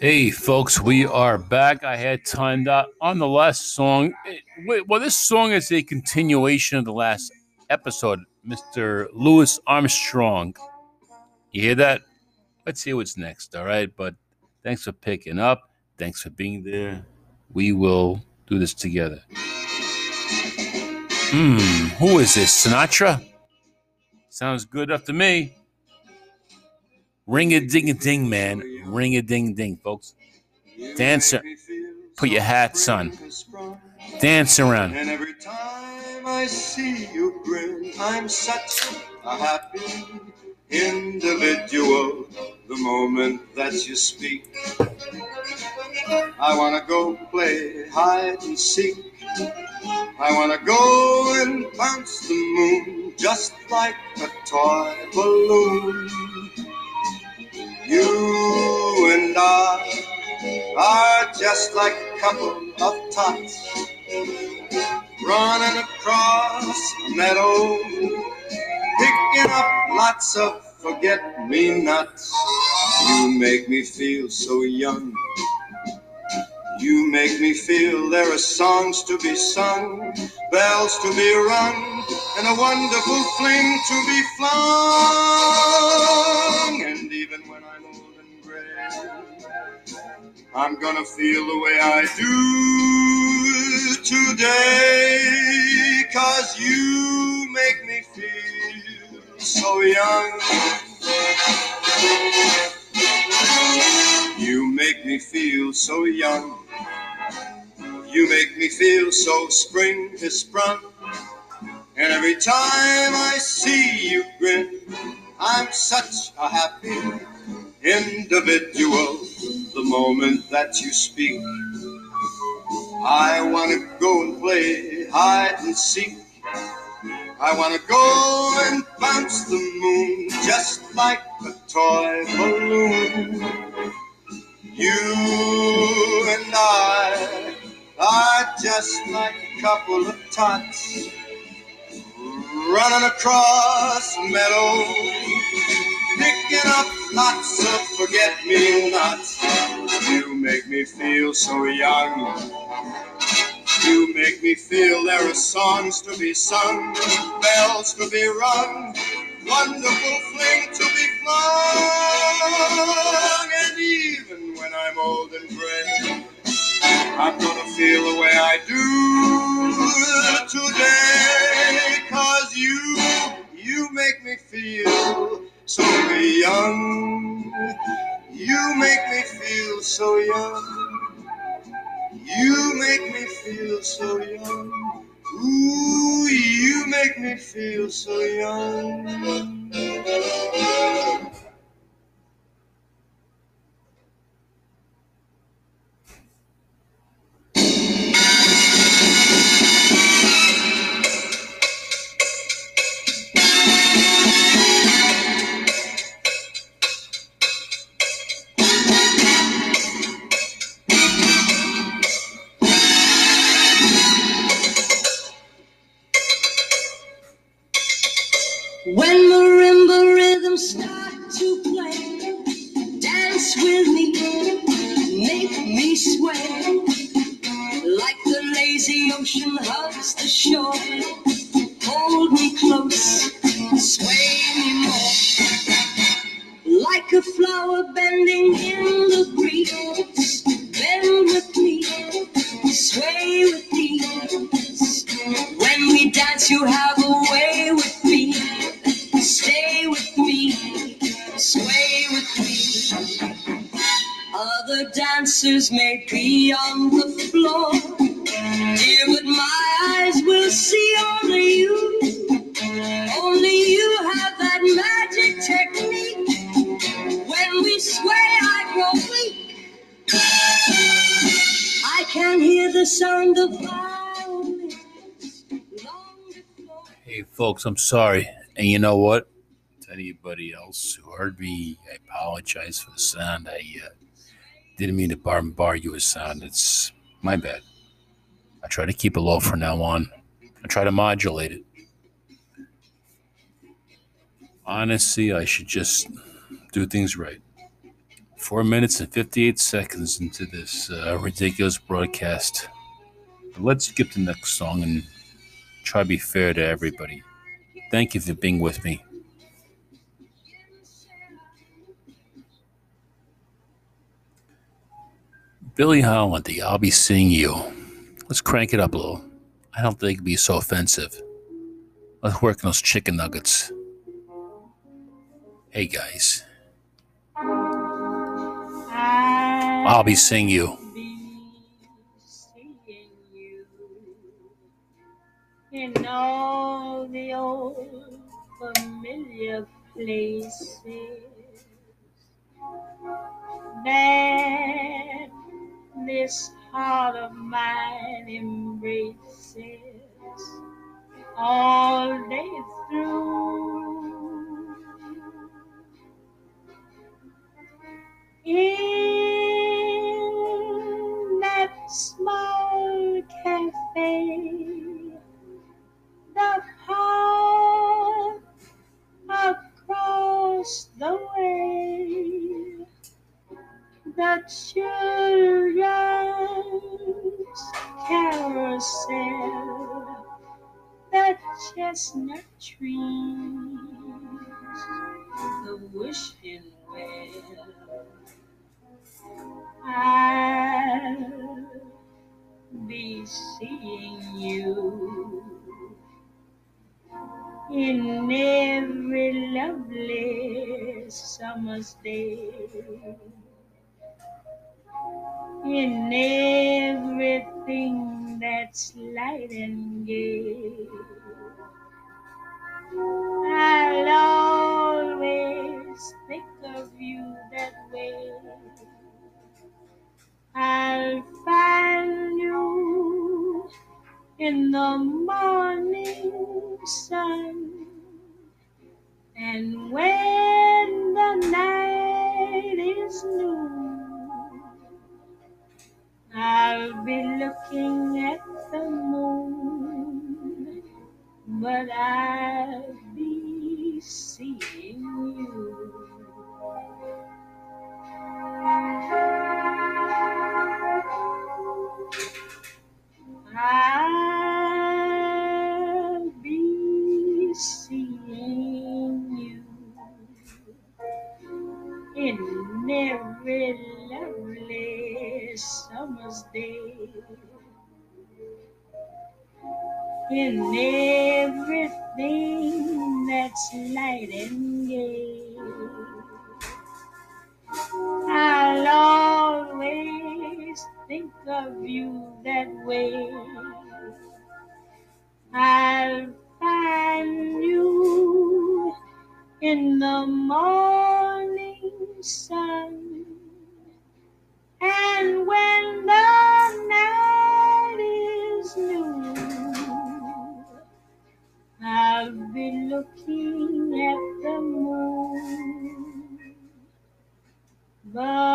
Hey, folks, we are back. I had timed out on the last song. Well, this song is a continuation of the last episode, Mr. Louis Armstrong. You hear that? Let's see what's next, all right? But thanks for picking up. Thanks for being there. We will do this together. Hmm, who is this? Sinatra? Sounds good up to me. Ring a ding a ding, man. Ring a ding ding, folks. Dance. Put your hats on. Dance around. And every time I see you grin, I'm such a happy individual. The moment that you speak, I wanna go play hide and seek. I wanna go and bounce the moon just like a toy balloon. You and I are just like a couple of tots running across a meadow, picking up lots of forget me nots. You make me feel so young. You make me feel there are songs to be sung, bells to be rung, and a wonderful fling to be flung. I'm gonna feel the way I do today. Cause you make me feel so young. You make me feel so young. You make me feel so spring is sprung. And every time I see you grin, I'm such a happy individual. The moment that you speak, I want to go and play hide and seek. I want to go and bounce the moon just like a toy balloon. You and I are just like a couple of tots running across a meadow, picking up lots of forget me nots. You make me feel so young. You make me feel there are songs to be sung, bells to be rung, wonderful fling to be flung. And even when I'm old and gray, I'm gonna feel the way I do today. Cause you, you make me feel so young. You make me feel so young. You make me feel so young. Ooh, you make me feel so young. Me, make me sway. Like the lazy ocean hugs the shore, hold me close, sway me more. Like a flower bending folks, I'm sorry. And you know what? To anybody else who heard me, I apologize for the sound. I uh, didn't mean to bombard you with sound. It's my bad. I try to keep it low from now on. I try to modulate it. Honestly, I should just do things right. Four minutes and 58 seconds into this uh, ridiculous broadcast. Let's skip the next song and try to be fair to everybody. Thank you for being with me. Billie Holiday, I'll be seeing you. Let's crank it up a little. I don't think it'd be so offensive. Let's work on those chicken nuggets. Hey guys. I'll be seeing you. In all the old familiar places that this heart of mine embraces all day through. In that small cafe, across the way, the children's carousel, the chestnut trees, the wishing well. I'll be seeing you in every lovely summer's day, in everything that's light and gay. I'll always think of you that way. I'll find you in the morning sun. And when the night is new, I'll be looking at the moon, but I'll be seeing you. In everything that's light and gay. But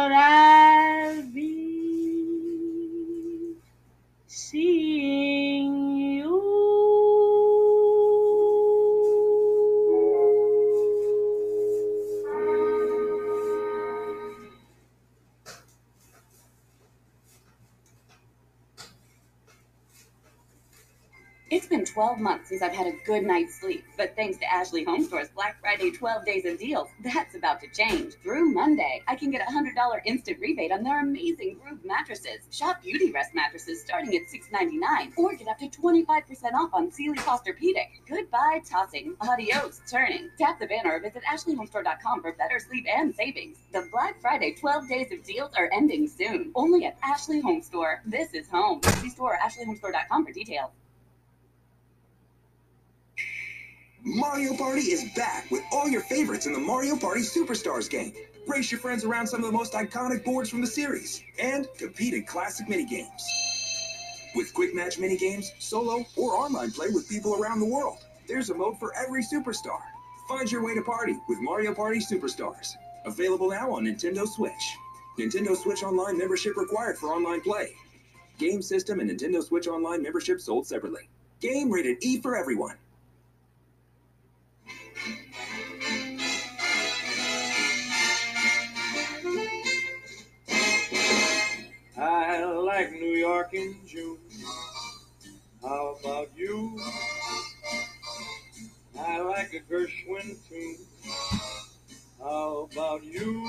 12 months since I've had a good night's sleep, but thanks to Ashley Home Store's Black Friday 12 days of deals, that's about to change. Through Monday, I can get a $100 instant rebate on their amazing Groove mattresses. Shop Beautyrest mattresses starting at $6.99 or get up to 25% off on Sealy Posturepedic. Goodbye tossing, adios turning. Tap the banner or visit ashleyhomestore.com for better sleep and savings. The Black Friday 12 days of deals are ending soon. Only at Ashley Home Store. This is home. See store or ashleyhomestore.com for details. Mario Party is back with all your favorites in the Mario Party Superstars game. Race your friends around some of the most iconic boards from the series and compete in classic minigames. With quick match minigames, solo, or online play with people around the world, there's a mode for every superstar. Find your way to party with Mario Party Superstars. Available now on Nintendo Switch. Nintendo Switch Online membership required for online play. Game system and Nintendo Switch Online membership sold separately. Game rated E for everyone. Dark in June. How about you? I like a Gershwin tune. How about you?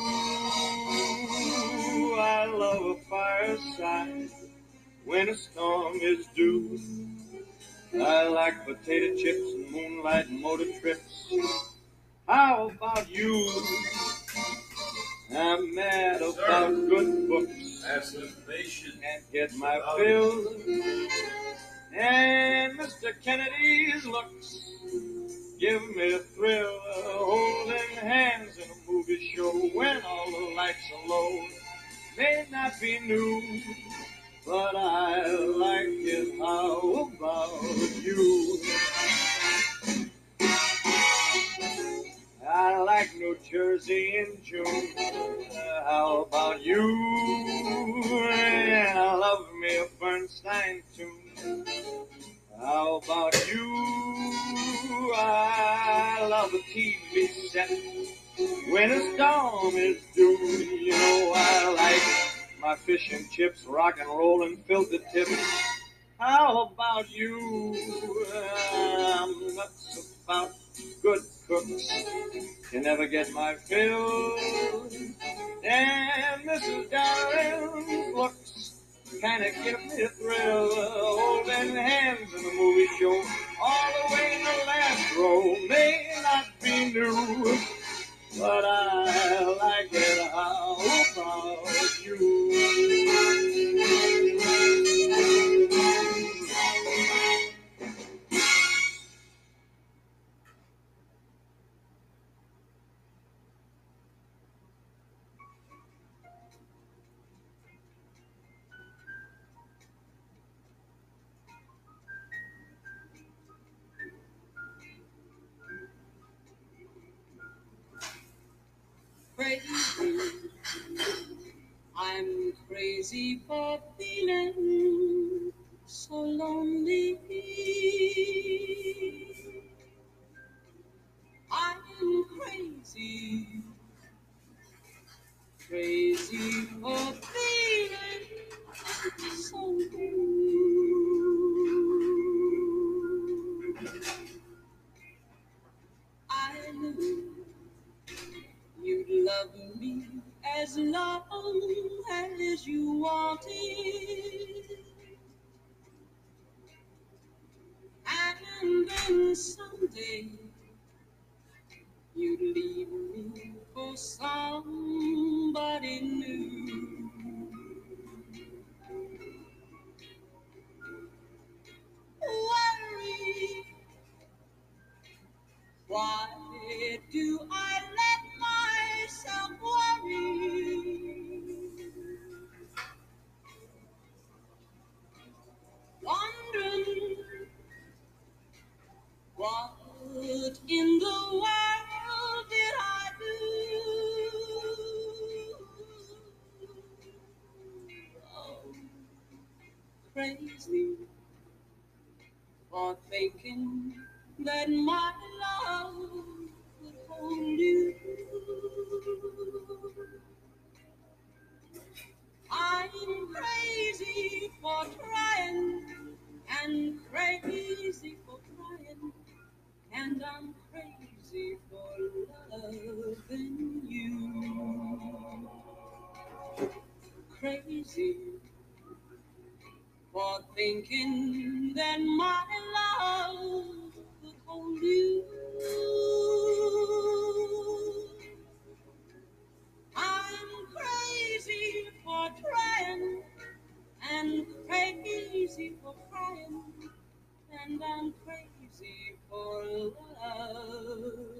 I love a fireside when a storm is due. I like potato chips and moonlight and motor trips. How about you? I'm mad about good books. Can't get my fill. And Mr. Kennedy's looks give me a thrill. Holding hands in a movie show when all the lights are low. May not be new, but I like it. How about you? I like New Jersey in June. Uh, how about you? I love me a Bernstein tune. How about you? I love a TV set when a storm is due. You know I like my fish and chips, rock and roll and filter tips. How about you? Uh, I'm nuts about good cooks. Can never get my fill. And Mrs. Darling looks kind of give me a thrill. Holding hands in the movie show, all the way in the last row. May not be new, but I like it. How about you? I'm crazy for feeling so lonely. I'm crazy, crazy for feeling so blue. As long as you wanted. And then someday you'd leave me for somebody new. Worry. Why do I thinking that my love would hold you. I'm crazy for trying and crazy for crying, and I'm crazy for loving you. Crazy for thinking that my and crazy for crying, and I'm crazy for loving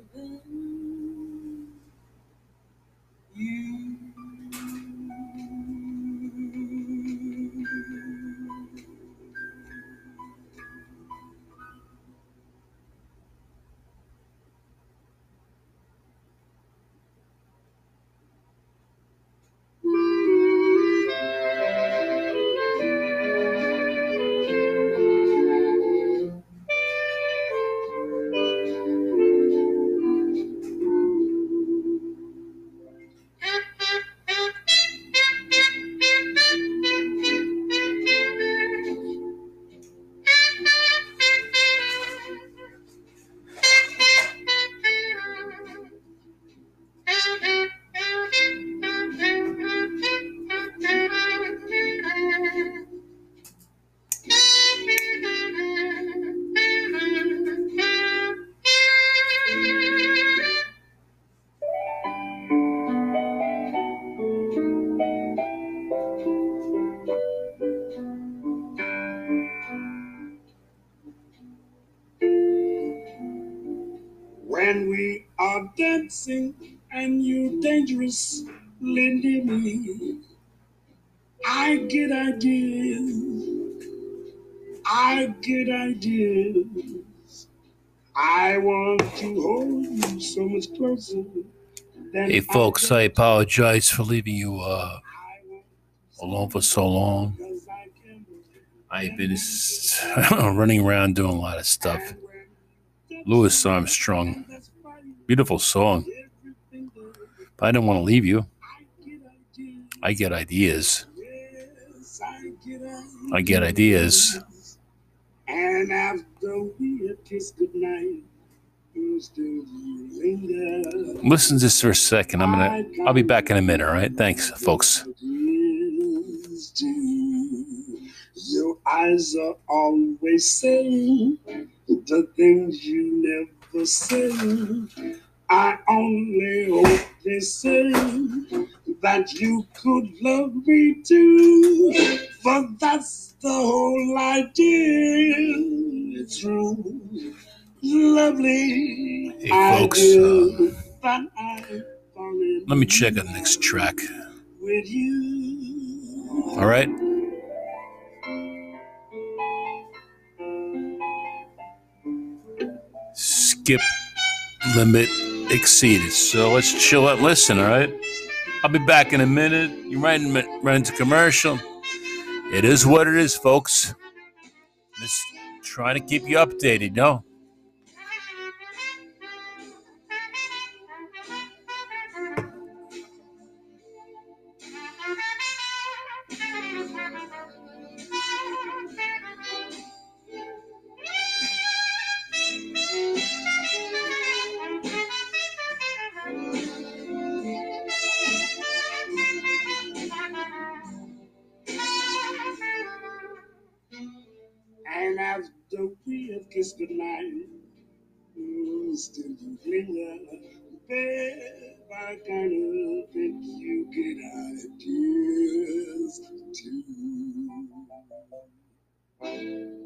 I get ideas. I get ideas. I want to hold you so much closer. Than Hey, folks, I apologize for leaving you uh, alone for so long. I I've been running around doing a lot of stuff. Louis Armstrong, beautiful song. But I don't want to leave you. I get ideas. I get ideas. And after we have kissed goodnight, you still linger. Listen just for a second. I'm gonna. I'll be back in a minute. All right. Thanks, folks. Your eyes are always saying the things you never say. I only hope they say that you could love me too. For that's the whole idea. It's true. Lovely. Hey, folks, I fall in Let me check the next track. All right. Skip limit exceeded. So let's chill out. Listen, all right. I'll be back in a minute. You right, in- right into commercial. It is what it is, folks. Just trying to keep you updated, no? And after we have kissed goodnight, you still linger. Babe, I kinda think you get ideas too.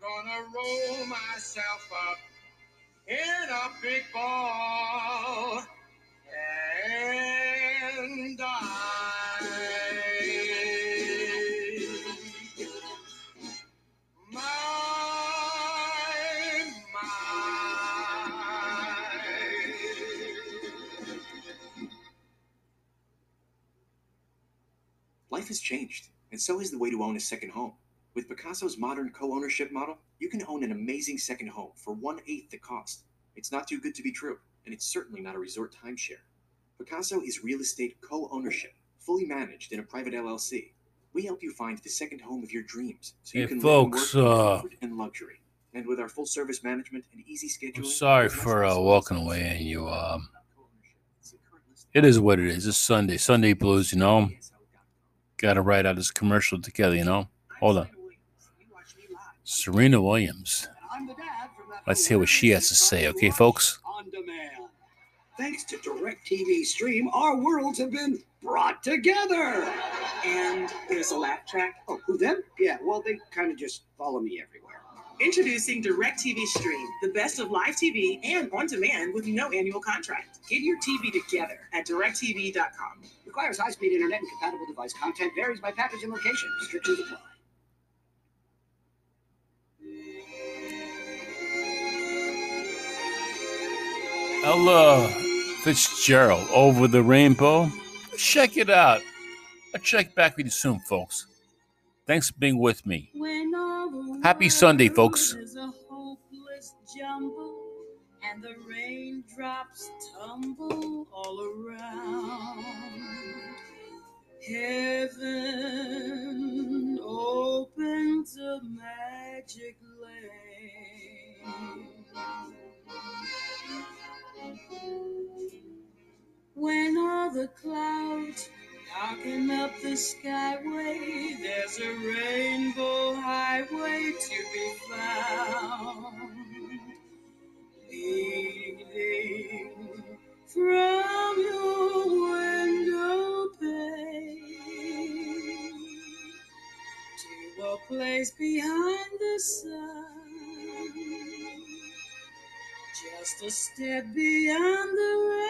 gonna roll myself up in a big ball and die. Life has changed, and so has the way to own a second home. With Pacaso's modern co ownership model, you can own an amazing second home for one eighth the cost. It's not too good to be true, and it's certainly not a resort timeshare. Picasso is real estate co ownership, fully managed in a private LLC. We help you find the second home of your dreams so you Hey, can folks, live and work in uh, and luxury. And with our full service management and easy scheduling, I'm sorry for uh, walking away and you. Um, It's the current list it is what it is. It's Sunday. Sunday blues, you know. Got to write out this commercial together, you know. Hold on. Serena Williams. Let's hear what she has to say, okay, folks? On demand. Thanks to DirecTV Stream, our worlds have been brought together. And there's a laugh track. Oh, who them? Yeah, well, they kind of just follow me everywhere. Introducing DirecTV Stream, the best of live TV and on demand with no annual contract. Get your TV together at directv.com. Requires high-speed internet and compatible device. Content varies by package and location. Restrictions apply. Ella Fitzgerald over the rainbow. Check it out. I'll check back with you soon, folks. Thanks for being with me. When all the Happy Sunday, folks. is a hopeless jumble, and the raindrops tumble all around. Heaven opens a magic lane. When all the clouds darken up the skyway, there's a rainbow highway to be found. Leading from your window pane to a place behind the sun. Just a step beyond the rain.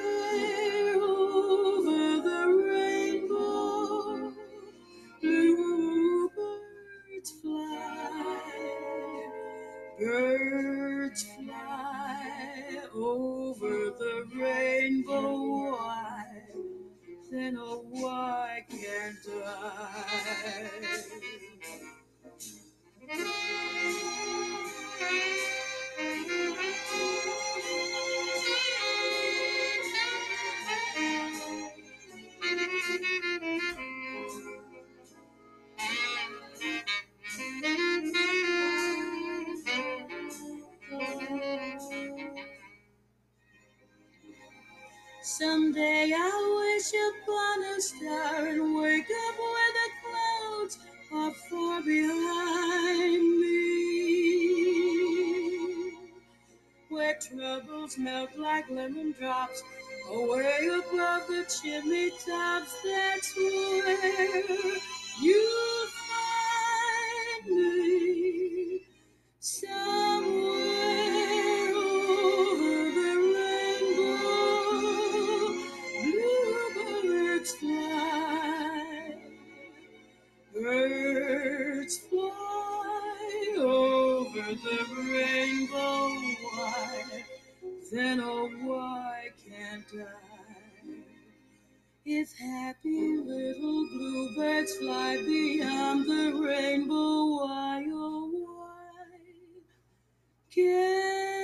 birds fly over the rainbow. Why then, oh, why can't Someday troubles melt like lemon drops. Away above the chimney tops, that's where you Then oh why can't I? If happy little bluebirds fly beyond the rainbow, why oh why can't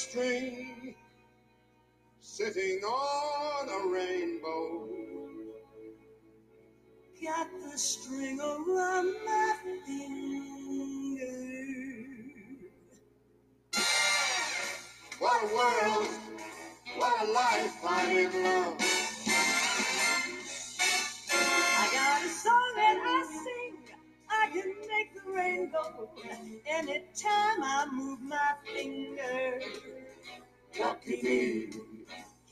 string, sitting on a rainbow. got the string around my finger? What a world, what a life, I'm in love.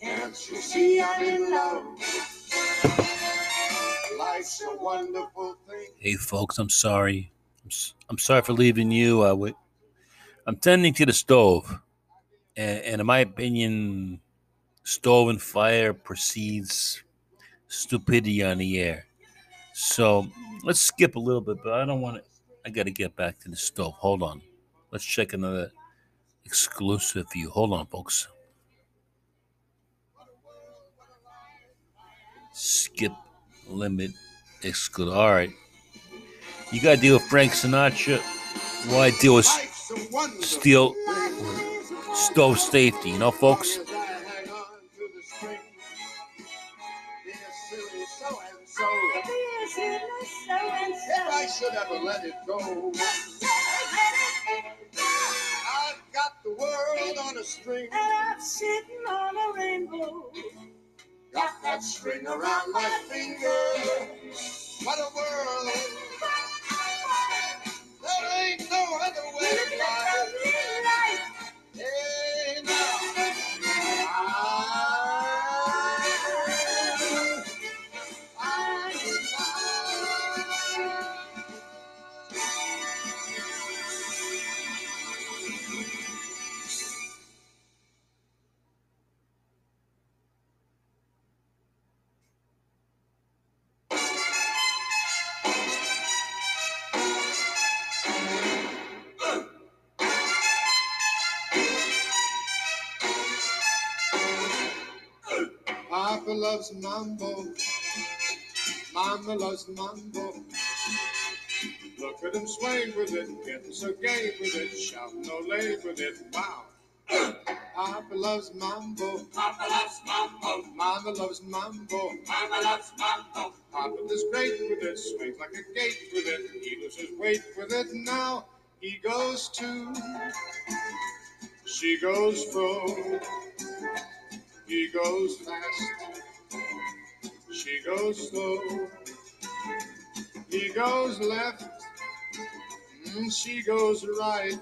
Can't you see I'm in love? life's a wonderful thing. Hey, folks, I'm sorry. I'm, I'm sorry for leaving you. Uh, I would, I'm tending to the stove, and, and in my opinion, stove and fire precedes stupidity on the air. So let's skip a little bit, but I don't want to. I got to get back to the stove. Hold on. Let's check another exclusive view. Hold on, folks. Skip limit exclude. All right. You got to deal with Frank Sinatra. Well, I deal with Life's steel stove safety. You know, folks. I hang on to the string, dear silly so and so. If I should ever let it go, I've got the world on a string. And I'm sitting on a rainbow. Got that string around my finger. What a world. There ain't no other way of life. Hey, Papa loves mambo. Mama loves mambo. Look at him sway with it, getting so gay with it, shouting no lay with it. Wow. Papa loves mambo. Papa loves mambo. Mama loves mambo. Mama loves mambo. Papa is great with it, swings like a gate with it. He loses weight with it. Now he goes to. She goes fro. He goes fast. She goes slow. He goes left. She goes right.